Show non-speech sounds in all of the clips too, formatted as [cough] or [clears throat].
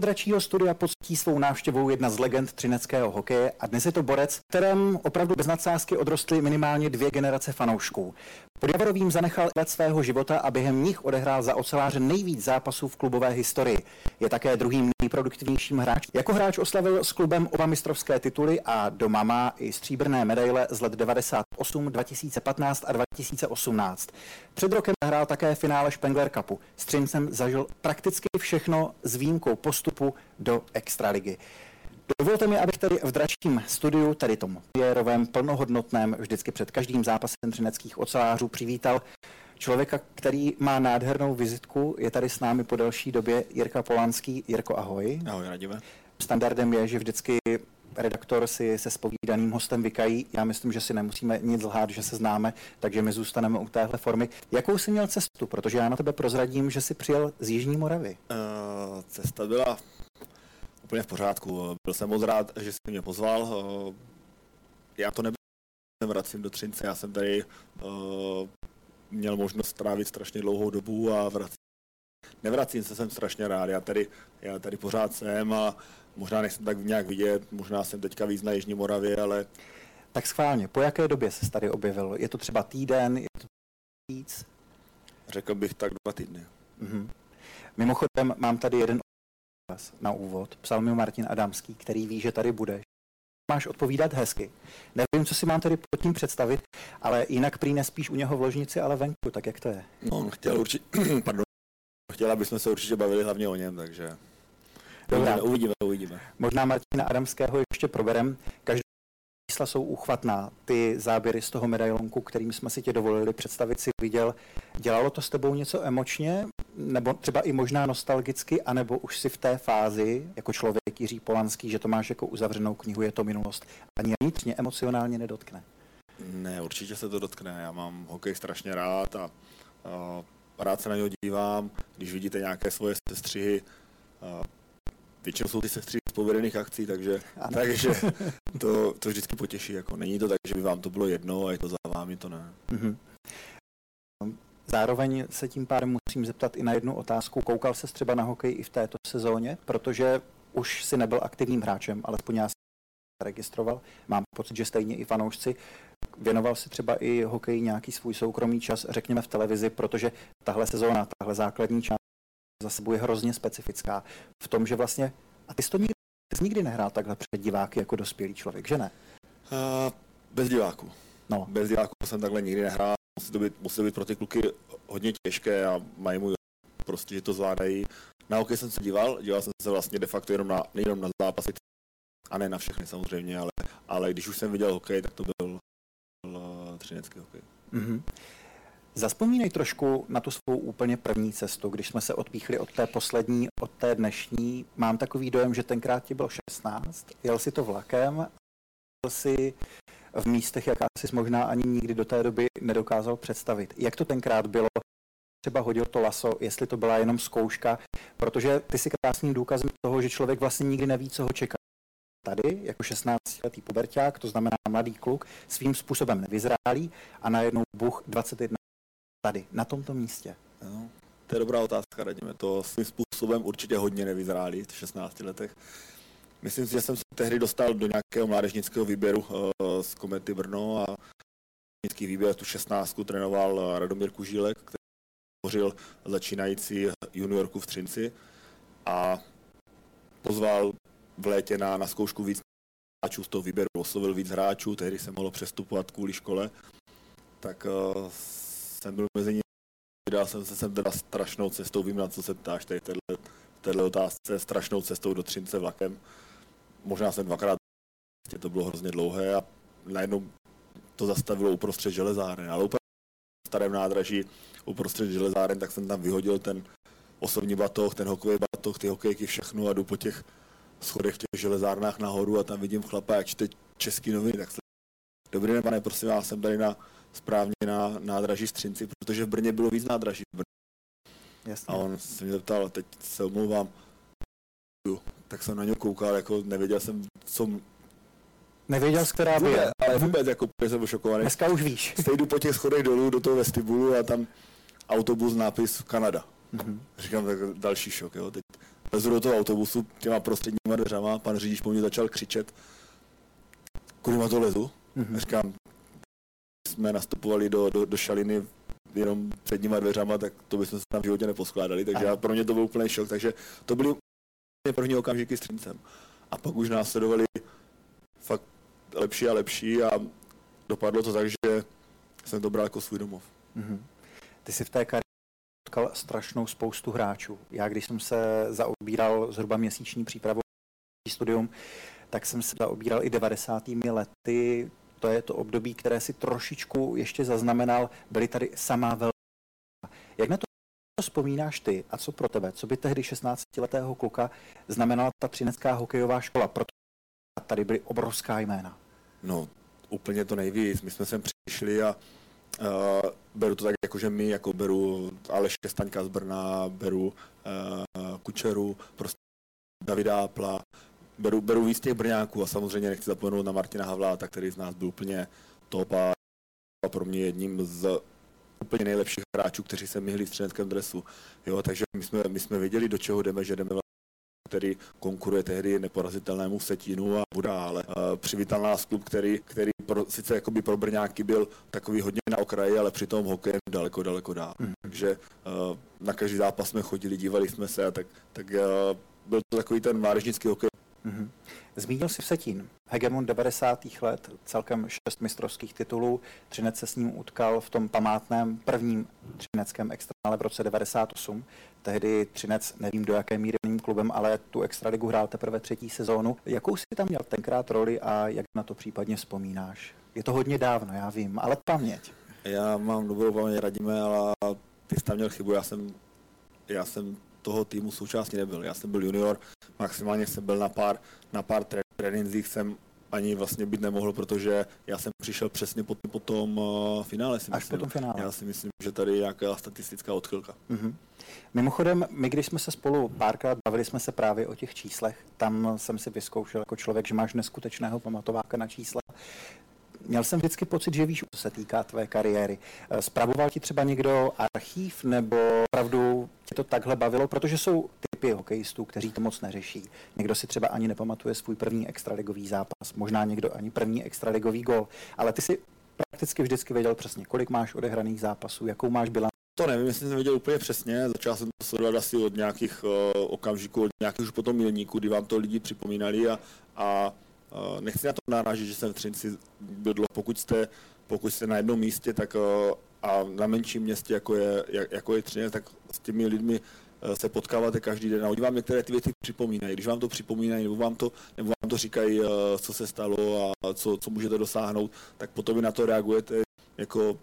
dračího studia poctí svou návštěvou jedna z legend třineckého hokeje a dnes je to borec, kterém opravdu bez nadsázky odrostly minimálně dvě generace fanoušků. Pod Javorovým zanechal let svého života a během nich odehrál za oceláře nejvíc zápasů v klubové historii. Je také druhým nejproduktivnějším hráčem. Jako hráč oslavil s klubem oba mistrovské tituly a doma má i stříbrné medaile z let 98, 2015 a 2018. Před rokem hrál také finále Spengler Cupu. S Třincem zažil prakticky všechno s výjimkou postupu do Extraligy. Dovolte mi, abych tady v dračím studiu, tady tom jerovém, plnohodnotném, vždycky před každým zápasem třineckých ocelářů přivítal člověka, který má nádhernou vizitku, je tady s námi po delší době Jirka Polanský. Jirko, ahoj. Ahoj, radíme. Standardem je, že vždycky redaktor si se spovídaným hostem vykají. Já myslím, že si nemusíme nic lhát, že se známe, takže my zůstaneme u téhle formy. Jakou jsi měl cestu? Protože já na tebe prozradím, že jsi přijel z Jižní Moravy. Uh, cesta byla úplně v pořádku. Byl jsem moc rád, že jsi mě pozval. Uh, já to nebyl, vracím do Třince, já jsem tady uh, měl možnost strávit strašně dlouhou dobu a vracím. Nevracím se, jsem strašně rád. Já tady, já tady pořád jsem a možná nejsem tak nějak vidět, možná jsem teďka víc na Jižní Moravě, ale... Tak schválně, po jaké době se tady objevil? Je to třeba týden, je to víc? Řekl bych tak dva týdny. Mm-hmm. Mimochodem mám tady jeden na úvod. Psal mi Martin Adamský, který ví, že tady budeš. Máš odpovídat hezky. Nevím, co si mám tady pod tím představit, ale jinak prý nespíš u něho v ložnici, ale venku, tak jak to je? No, on chtěl určitě, [clears throat] pardon, chtěl, aby jsme se určitě bavili hlavně o něm, takže. Uvidíme, uvidíme, uvidíme. Možná Martina Adamského ještě proberem. Každý čísla jsou uchvatná. Ty záběry z toho medailonku, kterým jsme si tě dovolili představit, si viděl. Dělalo to s tebou něco emočně, nebo třeba i možná nostalgicky, anebo už si v té fázi, jako člověk Jiří Polanský, že to máš jako uzavřenou knihu, je to minulost, ani vnitřně emocionálně nedotkne? Ne, určitě se to dotkne. Já mám hokej strašně rád a, a rád se na něho dívám. Když vidíte nějaké svoje sestřihy, a, většinou jsou ty sestři z povedených akcí, takže, takže [laughs] to, to vždycky potěší. Jako není to tak, že by vám to bylo jedno a je to za vámi, to ne. Mm-hmm. Zároveň se tím pádem musím zeptat i na jednu otázku. Koukal se třeba na hokej i v této sezóně, protože už si nebyl aktivním hráčem, alespoň já jsem registroval. Mám pocit, že stejně i fanoušci. Věnoval si třeba i hokej nějaký svůj soukromý čas, řekněme v televizi, protože tahle sezóna, tahle základní část za sebou je hrozně specifická v tom, že vlastně, a ty jsi to nikdy, ty jsi nikdy nehrál takhle před diváky jako dospělý člověk, že ne? Uh, bez diváků. No. Bez diváků jsem takhle nikdy nehrál. Musí to být, musí to být pro ty kluky hodně těžké a mají můj prostě, že to zvládají. Na hokej jsem se díval, díval jsem se vlastně de facto jenom na, nejenom na zápasy, a ne na všechny samozřejmě, ale, ale když už jsem viděl hokej, tak to byl, třinecký hokej. Mm-hmm. Zaspomínej trošku na tu svou úplně první cestu, když jsme se odpíchli od té poslední, od té dnešní. Mám takový dojem, že tenkrát ti bylo 16, jel si to vlakem, jel si v místech, jaká si možná ani nikdy do té doby nedokázal představit. Jak to tenkrát bylo? Třeba hodil to laso, jestli to byla jenom zkouška, protože ty si krásným důkazem toho, že člověk vlastně nikdy neví, co ho čeká. Tady, jako 16-letý puberták, to znamená mladý kluk, svým způsobem nevyzrálí a najednou Bůh 21 tady, na tomto místě? No, to je dobrá otázka, radíme. To svým způsobem určitě hodně nevyzrálí v 16 letech. Myslím si, že jsem se tehdy dostal do nějakého mládežnického výběru uh, z Komety Brno a mládežnický výběr tu 16 trénoval Radomír Kužílek, který tvořil začínající juniorku v Třinci a pozval v létě na, na zkoušku víc hráčů z toho výběru, oslovil víc hráčů, tehdy se mohlo přestupovat kvůli škole, tak uh, jsem byl mezi nimi, vydal jsem se sem teda strašnou cestou, vím na co se ptáš, tady téhle, téhle otázce, strašnou cestou do Třince vlakem. Možná jsem dvakrát, to bylo hrozně dlouhé a najednou to zastavilo uprostřed železáren, ale úplně v starém nádraží uprostřed železáren, tak jsem tam vyhodil ten osobní batoh, ten hokejový batoh, ty hokejky, všechno a jdu po těch schodech v těch železárnách nahoru a tam vidím chlapa, jak čte český noviny, tak se Dobrý den, pane, prosím vás, jsem tady na správně na nádraží Střinci, protože v Brně bylo víc nádraží. Jasně. A on se mě zeptal, teď se omlouvám, tak jsem na něj koukal, jako nevěděl jsem, co... Nevěděl jsi, která by je. Ale vůbec, jako jsem byl šokovaný. Dneska už víš. [laughs] Stejdu po těch schodech dolů do toho vestibulu a tam autobus nápis Kanada. Mm-hmm. Říkám, tak další šok, jo. Teď lezu do toho autobusu těma prostředníma dveřama, pan řidič po mně začal křičet, kudy to lezu? Mm-hmm. Říkám, jsme nastupovali do, do, do šaliny jenom předníma dveřama, tak to bychom se tam v životě neposkládali, takže já, pro mě to byl úplný šok, takže to byly první okamžiky s Třincem. A pak už následovali fakt lepší a lepší a dopadlo to tak, že jsem to bral jako svůj domov. Mm-hmm. Ty jsi v té kariéře potkal strašnou spoustu hráčů. Já, když jsem se zaobíral zhruba měsíční přípravu studium, tak jsem se zaobíral i 90. lety. To je to období, které si trošičku ještě zaznamenal. Byly tady samá velká. Jak na to vzpomínáš ty a co pro tebe? Co by tehdy 16-letého kluka znamenala ta třinecká hokejová škola? Protože tady byly obrovská jména. No, úplně to nejvíc. My jsme sem přišli a uh, beru to tak, jako že my, jako beru Aleš Staňka z Brna, beru uh, Kučeru, prostě Davida Apla, beru, beru víc těch Brňáků a samozřejmě nechci zapomenout na Martina Havláta, který z nás byl úplně top a pro mě jedním z úplně nejlepších hráčů, kteří se myhli v středeckém dresu. Jo, takže my jsme, my jsme věděli, do čeho jdeme, že jdeme který konkuruje tehdy neporazitelnému Setínu a Buda, ale uh, přivítal nás klub, který, který pro, sice jakoby pro Brňáky byl takový hodně okraji, ale přitom hokejem daleko, daleko dál. Mm. Takže uh, na každý zápas jsme chodili, dívali jsme se a tak, tak uh, byl to takový ten mládežnický hokej. Mm-hmm. Zmínil si Vsetín. Hegemon 90. let, celkem šest mistrovských titulů. Třinec se s ním utkal v tom památném prvním třineckém extranále v roce 98. Tehdy Třinec, nevím do jaké míry mým klubem, ale tu extraligu hrál teprve třetí sezónu. Jakou si tam měl tenkrát roli a jak na to případně vzpomínáš? Je to hodně dávno, já vím, ale paměť. Já mám dobrou paměť, radíme, ale ty jsi tam měl chybu, já jsem, já jsem toho týmu součástí nebyl. Já jsem byl junior, maximálně jsem byl na pár, na pár trénincích, jsem ani vlastně být nemohl, protože já jsem přišel přesně po, po tom uh, finále. Si Až myslím. po tom finále. Já si myslím, že tady je nějaká statistická odchylka. Mm-hmm. Mimochodem, my když jsme se spolu párkrát bavili jsme se právě o těch číslech, tam jsem si vyzkoušel jako člověk, že máš neskutečného pamatováka na čísla. Měl jsem vždycky pocit, že víš, co se týká tvé kariéry. Spravoval ti třeba někdo archív, nebo opravdu tě to takhle bavilo? Protože jsou typy hokejistů, kteří to moc neřeší. Někdo si třeba ani nepamatuje svůj první extraligový zápas, možná někdo ani první extraligový gol, ale ty si prakticky vždycky věděl přesně, kolik máš odehraných zápasů, jakou máš bilanci. To nevím, jestli jsem věděl úplně přesně. Začal jsem to sledovat asi od nějakých uh, okamžiků, od nějakých už potom milníků, kdy vám to lidi připomínali a, a nechci na to narážet, že jsem v Třinci bydlo. Pokud jste, pokud jste na jednom místě, tak uh, a na menším městě, jako je, jak, jako je Třinec, tak s těmi lidmi se potkáváte každý den a oni vám některé ty věci připomínají. Když vám to připomínají, nebo vám to, nebo vám to říkají, co se stalo a co, co můžete dosáhnout, tak potom vy na to reagujete jako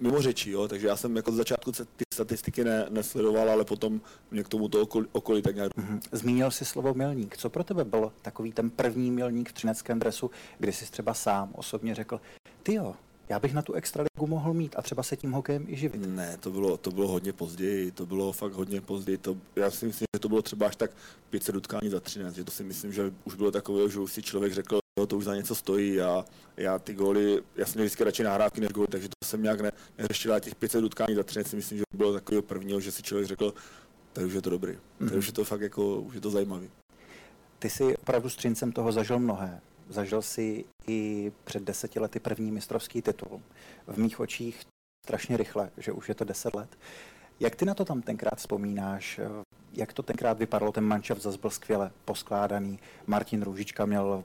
mimo řečí, jo, takže já jsem jako z začátku ty statistiky ne, nesledoval, ale potom mě k tomu to okolí, okolí tak nějak... Mm-hmm. Zmínil jsi slovo milník. Co pro tebe byl takový ten první milník v třineckém dresu, kdy jsi třeba sám osobně řekl, ty jo, já bych na tu extraligu mohl mít a třeba se tím hokejem i živit. Ne, to bylo, to bylo hodně později, to bylo fakt hodně později. To, já si myslím, že to bylo třeba až tak 500 utkání za 13, že to si myslím, že už bylo takové, že už si člověk řekl, jo, to už za něco stojí a já ty góly, já jsem měl vždycky radši nahrávky než góly, takže to jsem nějak ne, neřešil, a těch 500 utkání za 13 si myslím, že bylo takového prvního, že si člověk řekl, tak už je to dobrý, mm-hmm. tak už je to fakt jako, už je to zajímavý. Ty jsi opravdu s Třincem toho zažil mnohé. Zažil si i před deseti lety první mistrovský titul. V mých očích strašně rychle, že už je to deset let. Jak ty na to tam tenkrát vzpomínáš? Jak to tenkrát vypadalo? Ten manšaft zase byl skvěle poskládaný. Martin Růžička měl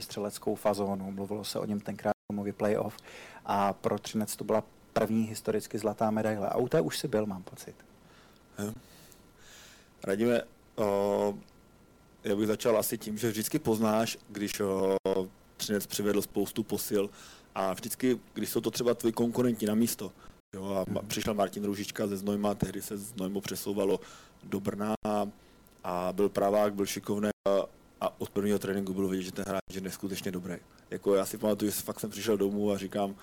střeleckou fazónu, mluvilo se o něm tenkrát v playoff a pro Třinec to byla první historicky zlatá medaile. A u té už si byl, mám pocit. Radíme, o, já bych začal asi tím, že vždycky poznáš, když o, Třinec přivedl spoustu posil a vždycky, když jsou to třeba tvoji konkurenti na místo, jo, a hmm. přišel Martin Růžička ze Znojma, tehdy se Znojmo přesouvalo do Brna a byl pravák, byl šikovný a, a od prvního tréninku bylo vidět, že ten hráč je neskutečně dobrý. Jako já si pamatuju, že fakt jsem přišel domů a říkám,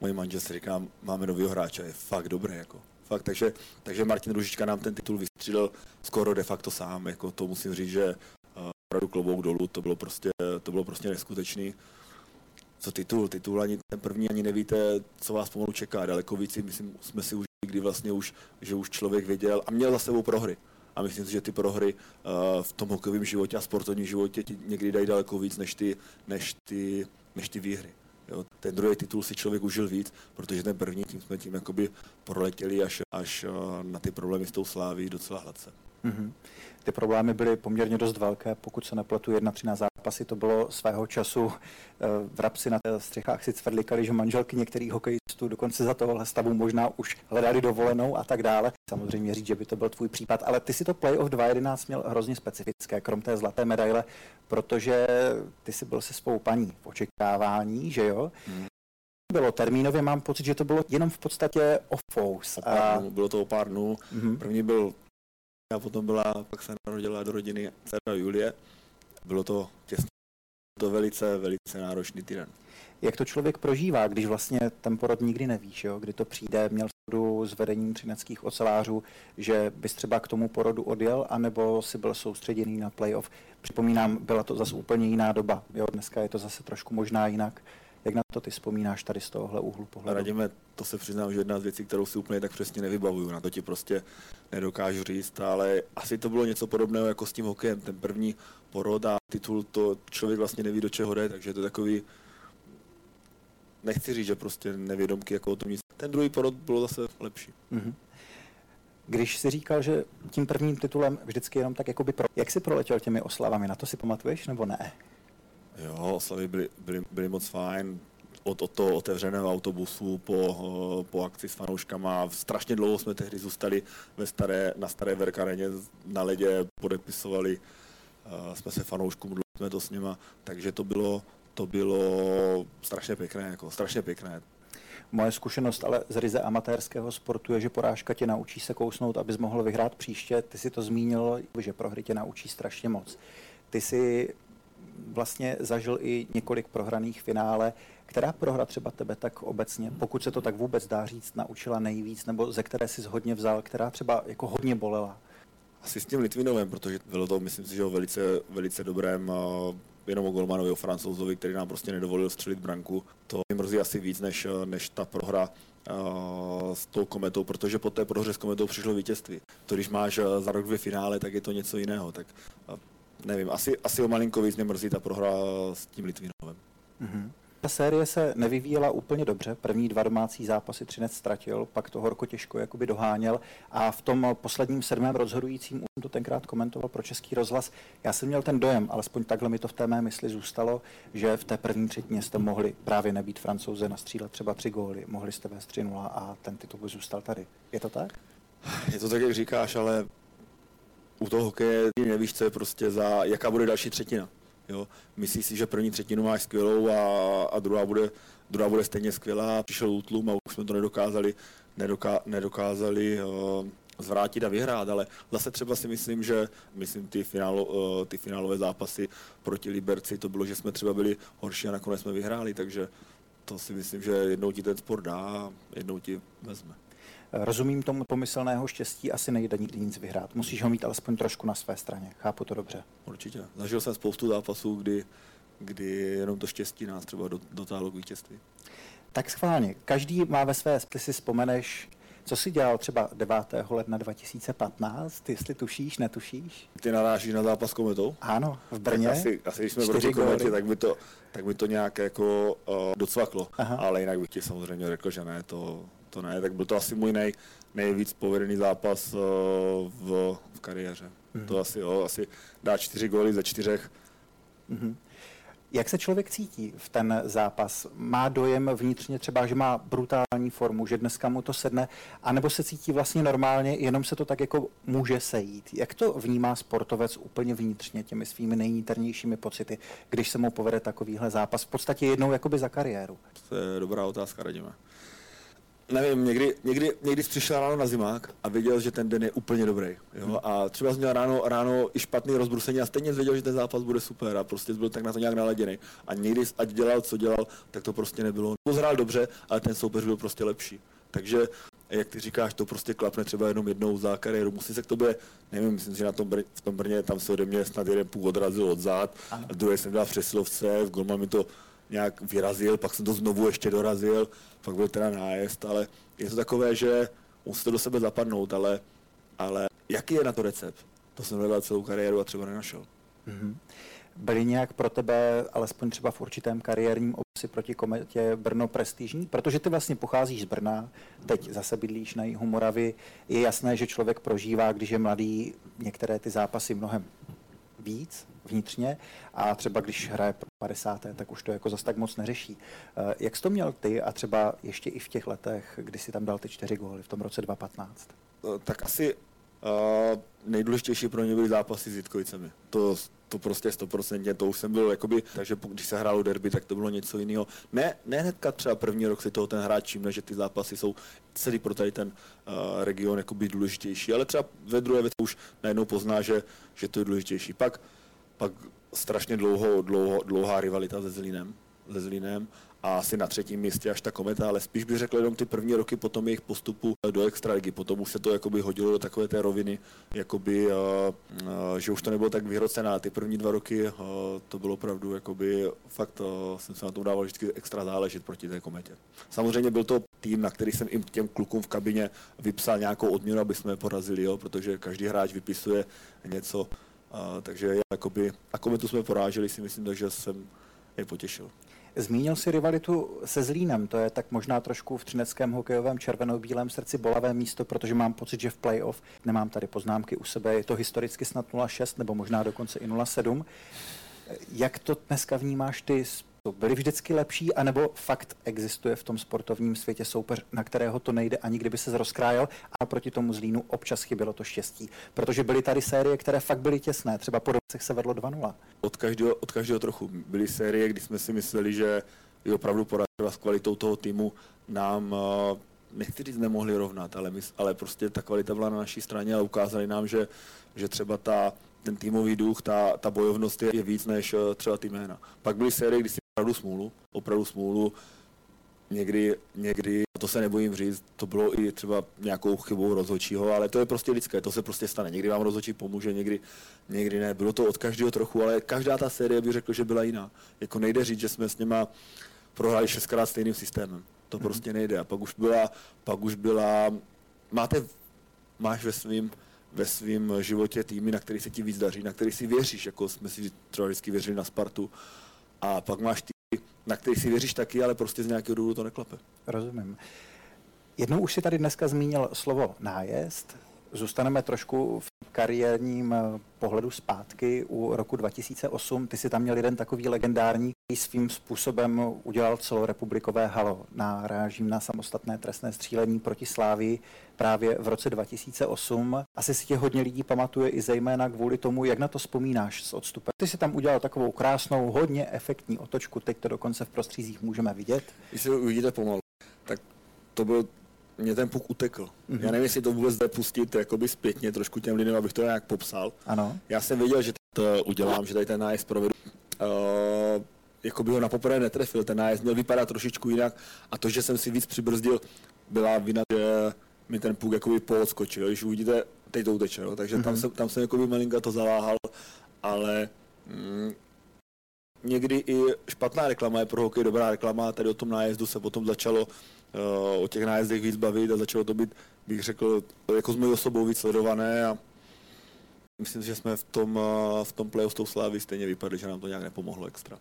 mojí manželce říkám, máme nového hráče, je fakt dobrý. Jako. Fakt, takže, takže Martin Růžička nám ten titul vystřídal skoro de facto sám. Jako to musím říct, že opravdu klobouk dolů, to bylo prostě, to bylo prostě neskutečný. Co titul, titul ani ten první ani nevíte, co vás pomalu čeká. Daleko víc, myslím, jsme si už kdy vlastně už, že už člověk věděl a měl za sebou prohry. A myslím si, že ty prohry uh, v tom hokejovém životě a sportovním životě ti někdy dají daleko víc než ty, než ty, než ty výhry. Jo, ten druhý titul si člověk užil víc, protože ten první tím jsme tím jakoby proletěli až, až na ty problémy s tou sláví docela hladce. Mm-hmm. Ty problémy byly poměrně dost velké, pokud se nepletu, jedna tři na zápasy, to bylo svého času eh, v Rapsi na střechách si cvrdlikali, že manželky některých hokejistů dokonce za tohohle stavu možná už hledali dovolenou a tak dále. Samozřejmě říct, že by to byl tvůj případ, ale ty si to playoff 2.11 měl hrozně specifické, krom té zlaté medaile, protože ty si byl se svou paní v očekávání, že jo? Hmm bylo termínově, mám pocit, že to bylo jenom v podstatě off a... Bylo to o pár dnů. Mm-hmm. První byl a potom byla, pak se narodila do rodiny dcera Julie. Bylo to těsně, to velice, velice náročný týden. Jak to člověk prožívá, když vlastně ten porod nikdy nevíš, jo? kdy to přijde, měl s vedením třineckých ocelářů, že bys třeba k tomu porodu odjel, anebo si byl soustředěný na playoff. Připomínám, byla to zase úplně jiná doba. Jo? Dneska je to zase trošku možná jinak. Jak na to ty vzpomínáš tady z tohohle úhlu pohledu? Radíme, to se přiznám, že jedna z věcí, kterou si úplně tak přesně nevybavuju, na to ti prostě nedokážu říct, ale asi to bylo něco podobného jako s tím hokejem. Ten první porod a titul, to člověk vlastně neví, do čeho jde, takže je to takový, nechci říct, že prostě nevědomky jako o tom nic. Ten druhý porod bylo zase lepší. Mm-hmm. Když si říkal, že tím prvním titulem vždycky jenom tak jakoby pro... Jak jsi proletěl těmi oslavami, na to si pamatuješ nebo ne? Jo, oslavy byly, byly, byly moc fajn. Od, od toho otevřeného autobusu po, po akci s fanouškama. Strašně dlouho jsme tehdy zůstali ve staré, na staré Verkareně na ledě, podepisovali uh, jsme se fanouškům, mluvili jsme to s nima, takže to bylo, to bylo strašně pěkné, jako strašně pěkné. Moje zkušenost ale z ryze amatérského sportu je, že porážka tě naučí se kousnout, abys mohl vyhrát příště. Ty si to zmínil, že prohry tě naučí strašně moc. Ty si vlastně zažil i několik prohraných finále. Která prohra třeba tebe tak obecně, pokud se to tak vůbec dá říct, naučila nejvíc, nebo ze které jsi hodně vzal, která třeba jako hodně bolela? Asi s tím Litvinovem, protože bylo to, myslím si, že o velice, velice dobrém jenom o Golmanovi, o Francouzovi, který nám prostě nedovolil střelit branku. To mi mrzí asi víc, než, než ta prohra s tou kometou, protože po té prohře s kometou přišlo vítězství. To, když máš za rok dvě finále, tak je to něco jiného. Tak nevím, asi, asi o malinko víc mě mrzí ta prohra s tím Litvinovem. Mm-hmm. Ta série se nevyvíjela úplně dobře. První dva domácí zápasy Třinec ztratil, pak to horko těžko jakoby doháněl a v tom posledním sedmém rozhodujícím jsem to tenkrát komentoval pro Český rozhlas. Já jsem měl ten dojem, alespoň takhle mi to v té mé mysli zůstalo, že v té první třetině jste mohli právě nebýt francouze nastřílet třeba tři góly, mohli jste vést 3 a ten titul by zůstal tady. Je to tak? Je to tak, jak říkáš, ale u toho hokeje nevíš, co je prostě za, jaká bude další třetina. Jo? Myslíš si, že první třetinu máš skvělou a, a druhá, bude, druhá bude stejně skvělá. Přišel útlum a už jsme to nedokázali, nedoká, nedokázali uh, zvrátit a vyhrát, ale zase třeba si myslím, že myslím ty, finálo, uh, ty finálové zápasy proti Liberci, to bylo, že jsme třeba byli horší a nakonec jsme vyhráli, takže to si myslím, že jednou ti ten sport dá jednou ti vezme. Rozumím tomu pomyslného štěstí, asi nejde nikdy nic vyhrát. Musíš ho mít alespoň trošku na své straně. Chápu to dobře. Určitě. Zažil jsem spoustu zápasů, kdy, kdy jenom to štěstí nás třeba dotáhlo k vítězství. Tak schválně. Každý má ve své, ty si vzpomeneš, co jsi dělal třeba 9. ledna 2015, jestli tušíš, netušíš? Ty narážíš na zápas kometou? Ano, v Brně. Tak asi, asi když jsme proti kometě, tak by to, tak by to nějak jako uh, docvaklo. Aha. Ale jinak bych ti samozřejmě řekl, že ne, to, to ne, tak byl to asi můj nej, nejvíc povedený zápas uh, v, v kariéře. Mm-hmm. To asi, jo, asi dá čtyři góly ze čtyřech. Mm-hmm. Jak se člověk cítí v ten zápas? Má dojem vnitřně třeba, že má brutální formu, že dneska mu to sedne, anebo se cítí vlastně normálně, jenom se to tak jako může sejít? Jak to vnímá sportovec úplně vnitřně těmi svými nejníternějšími pocity, když se mu povede takovýhle zápas v podstatě jednou jakoby za kariéru? To je dobrá otázka, Radíme nevím, někdy, někdy, někdy jsi přišel ráno na zimák a věděl, že ten den je úplně dobrý. Jo? Hmm. A třeba jsi měl ráno, ráno i špatný rozbrusení a stejně jsi věděl, že ten zápas bude super a prostě jsi byl tak na to nějak naladěný. A někdy, ať dělal, co dělal, tak to prostě nebylo. Pozhrál dobře, ale ten soupeř byl prostě lepší. Takže jak ty říkáš, to prostě klapne třeba jenom jednou za kariéru. Musí se k tobě, nevím, myslím, že na tom Brně, v tom Brně tam se ode mě snad jeden půl odrazil od zád, a druhý jsem dal v přesilovce, v Golman mi to nějak vyrazil, pak jsem to znovu ještě dorazil, pak byl teda nájezd, ale je to takové, že musí to do sebe zapadnout, ale, ale jaký je na to recept? To jsem hledal celou kariéru a třeba nenašel. Mm-hmm. Byly nějak pro tebe, alespoň třeba v určitém kariérním obsi proti kometě Brno prestižní? Protože ty vlastně pocházíš z Brna, teď zase bydlíš na jihu Moravy. Je jasné, že člověk prožívá, když je mladý, některé ty zápasy mnohem víc vnitřně a třeba když hraje 50. tak už to jako zas tak moc neřeší. Eh, jak jsi to měl ty a třeba ještě i v těch letech, kdy si tam dal ty čtyři góly v tom roce 2015? Eh, tak asi uh, nejdůležitější pro ně byly zápasy s Jitkovicemi. To, to prostě stoprocentně, to už jsem byl, jakoby, takže když se hrálo derby, tak to bylo něco jiného. Ne, ne hnedka třeba první rok si toho ten hráč všimne, že ty zápasy jsou celý pro tady ten uh, region jakoby důležitější, ale třeba ve druhé věci už najednou pozná, že, že to je důležitější. Pak, pak strašně dlouho, dlouho, dlouhá rivalita se Zlínem, se Zlínem a asi na třetím místě až ta kometa, ale spíš bych řekl jenom ty první roky potom jejich postupu do extraligy. Potom už se to jakoby hodilo do takové té roviny, jakoby, uh, uh, že už to nebylo tak vyhrocená. Ty první dva roky uh, to bylo opravdu, jakoby, fakt jsem se na tom dával vždycky extra záležet proti té kometě. Samozřejmě byl to tým, na který jsem i těm klukům v kabině vypsal nějakou odměnu, aby jsme je porazili, jo, protože každý hráč vypisuje něco, uh, takže jakoby, a kometu jsme poráželi si myslím, takže jsem je potěšil. Zmínil si rivalitu se Zlínem, to je tak možná trošku v třineckém hokejovém červeno-bílém srdci bolavé místo, protože mám pocit, že v playoff, nemám tady poznámky u sebe, je to historicky snad 0,6 nebo možná dokonce i 0,7. Jak to dneska vnímáš ty byli vždycky lepší, anebo fakt existuje v tom sportovním světě soupeř, na kterého to nejde ani kdyby se rozkrájel a proti tomu Zlínu občas chybělo to štěstí. Protože byly tady série, které fakt byly těsné, třeba po se vedlo 2-0. Od každého, od každého trochu. Byly série, kdy jsme si mysleli, že je opravdu porazila s kvalitou toho týmu nám eh, nechci říct nemohli rovnat, ale, my, ale prostě ta kvalita byla na naší straně a ukázali nám, že, že třeba ta, ten týmový duch, ta, ta bojovnost je, je víc než eh, třeba ty jména. Pak byly série, kdy si opravdu smůlu, opravdu smůlu. Někdy, někdy, to se nebojím říct, to bylo i třeba nějakou chybou rozhodčího, ale to je prostě lidské, to se prostě stane. Někdy vám rozhodčí pomůže, někdy, někdy ne. Bylo to od každého trochu, ale každá ta série bych řekl, že byla jiná. Jako nejde říct, že jsme s něma prohráli šestkrát stejným systémem. To mm-hmm. prostě nejde. A pak už byla, pak už byla, máte, máš ve svým, ve svém životě týmy, na který se ti víc daří, na který si věříš, jako jsme si třeba vždycky věřili na Spartu, a pak máš ty, na který si věříš taky, ale prostě z nějakého důvodu to neklape. Rozumím. Jednou už si tady dneska zmínil slovo nájezd. Zůstaneme trošku v kariérním eh, pohledu zpátky u roku 2008. Ty si tam měl jeden takový legendární, který svým způsobem udělal celorepublikové halo. Narážím na samostatné trestné střílení proti Slávii právě v roce 2008. Asi si tě hodně lidí pamatuje i zejména kvůli tomu, jak na to vzpomínáš s odstupem. Ty si tam udělal takovou krásnou, hodně efektní otočku, teď to dokonce v prostřízích můžeme vidět. Když se uvidíte pomalu, tak to byl mě ten puk utekl. Mm-hmm. Já nevím, jestli to vůbec jde pustit jakoby zpětně trošku těm lidem, abych to nějak popsal. Ano. Já jsem věděl, že to udělám, že tady ten nájezd provedu. Uh, jako by ho na poprvé netrefil, ten nájezd měl vypadat trošičku jinak a to, že jsem si víc přibrzdil, byla vina, že mi ten puk jakoby poodskočil, když uvidíte, teď to uteče, no? takže mm-hmm. tam mhm. jsem, tam jsem jakoby malinka to zaváhal, ale mm, někdy i špatná reklama je pro hokej dobrá reklama, tady o tom nájezdu se potom začalo uh, o těch nájezdech víc bavit a začalo to být, bych řekl, jako s mojí osobou víc sledované a myslím, že jsme v tom, uh, v tom playoff s tou Slávy stejně vypadli, že nám to nějak nepomohlo extra.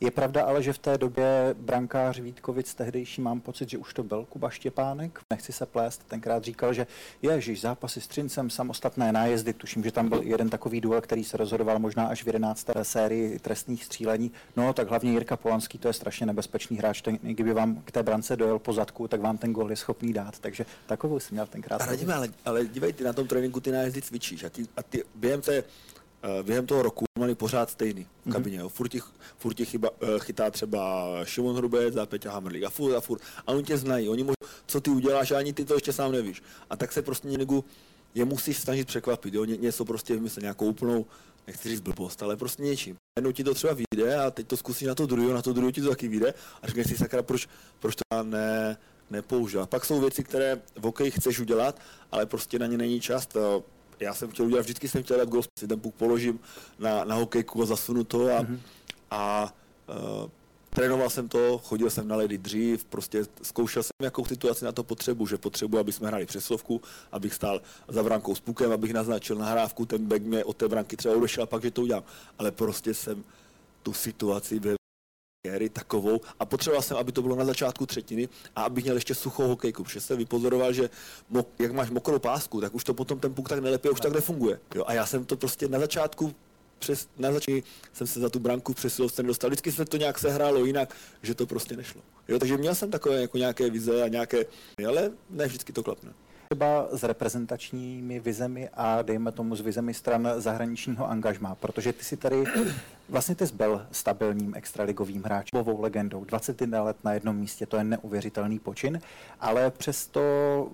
Je pravda ale, že v té době brankář Vítkovic tehdejší mám pocit, že už to byl Kuba Štěpánek, nechci se plést, tenkrát říkal, že ježíš, zápasy s Trincem, samostatné nájezdy, tuším, že tam byl jeden takový duel, který se rozhodoval možná až v 11. sérii trestných střílení. No, tak hlavně Jirka Polanský, to je strašně nebezpečný hráč, ten, kdyby vám k té brance dojel po zadku, tak vám ten gol je schopný dát, takže takovou jsem měl tenkrát. Ale, ale dívejte, na tom tréninku ty nájezdy cvičíš a ty, a ty během té během toho roku mali pořád stejný v mhm. kabině. Mm-hmm. Furt, těch, furt těch chyba, eh, chytá třeba Šimon Hrubec a Peťa Hamrlík a furt a furt. A oni tě znají, oni možná, co ty uděláš a ani ty to ještě sám nevíš. A tak se prostě někdy je musíš snažit překvapit, jo? Ně, něco prostě vymyslet, nějakou úplnou, nechci říct blbost, ale prostě něčím. Jednou ti to třeba vyjde a teď to zkusí na to druhého, na to druhého ti to taky vyjde a řekneš si sakra, proč, proč to ne, nepoužívá. Pak jsou věci, které v hokeji chceš udělat, ale prostě na ně není čas. To, já jsem chtěl udělat, vždycky jsem chtěl dát gol, si ten puk položím na, na hokejku a zasunu to a, mm-hmm. a uh, trénoval jsem to, chodil jsem na ledy dřív, prostě zkoušel jsem, jakou situaci na to potřebu, že potřebuji, aby jsme hráli přeslovku, abych stál za brankou s pukem, abych naznačil nahrávku, ten back mě od té branky třeba odešel a pak, že to udělám. Ale prostě jsem tu situaci ve kariéry takovou a potřeboval jsem, aby to bylo na začátku třetiny a abych měl ještě suchou hokejku, protože jsem vypozoroval, že mok, jak máš mokrou pásku, tak už to potom ten puk tak nelepí, už tak nefunguje. Jo, a já jsem to prostě na začátku přes, na začátku jsem se za tu branku přesilovce nedostal. Vždycky se to nějak sehrálo jinak, že to prostě nešlo. Jo, takže měl jsem takové jako nějaké vize a nějaké, ale ne vždycky to klapne třeba s reprezentačními vizemi a dejme tomu s vizemi stran zahraničního angažmá, protože ty si tady [clears throat] vlastně ty byl stabilním extraligovým hráčem, bovou legendou, 21 let na jednom místě, to je neuvěřitelný počin, ale přesto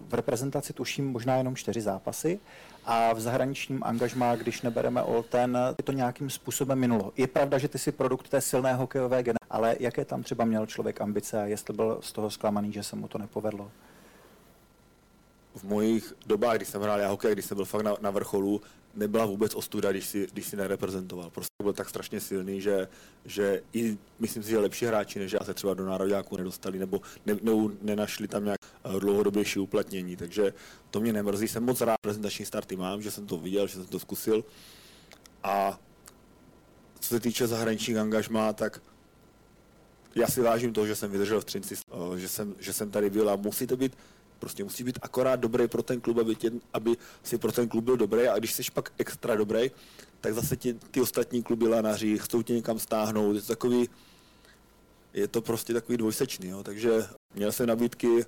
v reprezentaci tuším možná jenom čtyři zápasy a v zahraničním angažmá, když nebereme Olten, je to nějakým způsobem minulo. Je pravda, že ty jsi produkt té silné hokejové generace, ale jaké tam třeba měl člověk ambice a jestli byl z toho zklamaný, že se mu to nepovedlo? V mojich dobách, kdy jsem hrál já hokej, když jsem byl fakt na, na vrcholu, nebyla vůbec ostuda, když si, když si nereprezentoval. Prostě byl tak strašně silný, že, že i myslím si, že lepší hráči než já se třeba do nároďáků nedostali nebo ne, ne, nenašli tam nějak eh, dlouhodobější uplatnění. Takže to mě nemrzí. Jsem moc rád, prezentační starty mám, že jsem to viděl, že jsem to zkusil. A co se týče zahraničních angažmá, tak já si vážím toho, že jsem vydržel v Třinci, eh, že jsem, že jsem tady byl a musí to být Prostě musí být akorát dobrý pro ten klub, aby, tě, aby si pro ten klub byl dobrý a když jsi pak extra dobrý, tak zase ti, ty ostatní kluby lanaří, chcou tě někam stáhnout. Je to takový, je to prostě takový dvojsečný, jo. takže měl jsem nabídky,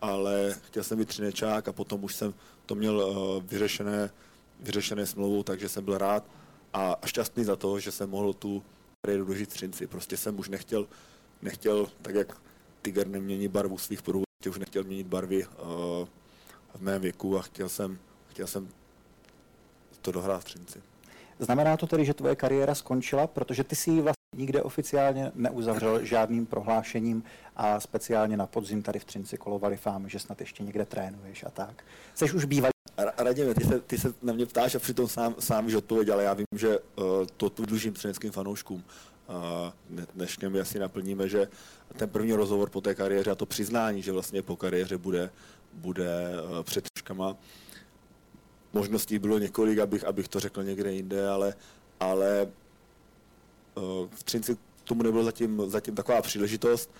ale chtěl jsem být třinečák a potom už jsem to měl uh, vyřešené, vyřešené smlouvou, takže jsem byl rád a, šťastný za to, že jsem mohl tu kariéru dožít Třinci. Prostě jsem už nechtěl, nechtěl tak jak Tiger nemění barvu svých prů, už nechtěl měnit barvy uh, v mém věku a chtěl jsem, chtěl jsem to dohrát v Třinci. Znamená to tedy, že tvoje kariéra skončila, protože ty si ji vlastně nikde oficiálně neuzavřel žádným prohlášením a speciálně na podzim tady v Třinci kolovali fámy, že snad ještě někde trénuješ a tak. Chceš už bývat? Radě, ty se, ty se na mě ptáš a přitom sám, sám už odpověděl, ale já vím, že uh, to dlužím třineckým fanouškům. A dneškem asi naplníme, že ten první rozhovor po té kariéře a to přiznání, že vlastně po kariéře bude, bude eh, před troškama. Možností bylo několik, abych, abych to řekl někde jinde, ale, ale eh, v Třinci tomu nebylo zatím, zatím taková příležitost,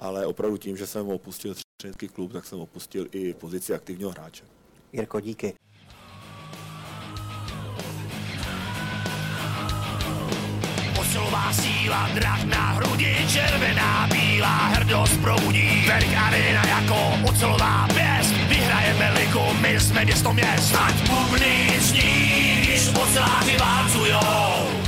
ale opravdu tím, že jsem opustil třinecký klub, tak jsem opustil i pozici aktivního hráče. Jirko, díky. Osilová síla, drak na hrudi, červená, bílá, hrdost proudí. Velik arena jako ocelová pěst, vyhrajeme ligu, my jsme město měst. Ať bubny zní, když oceláři válcujou.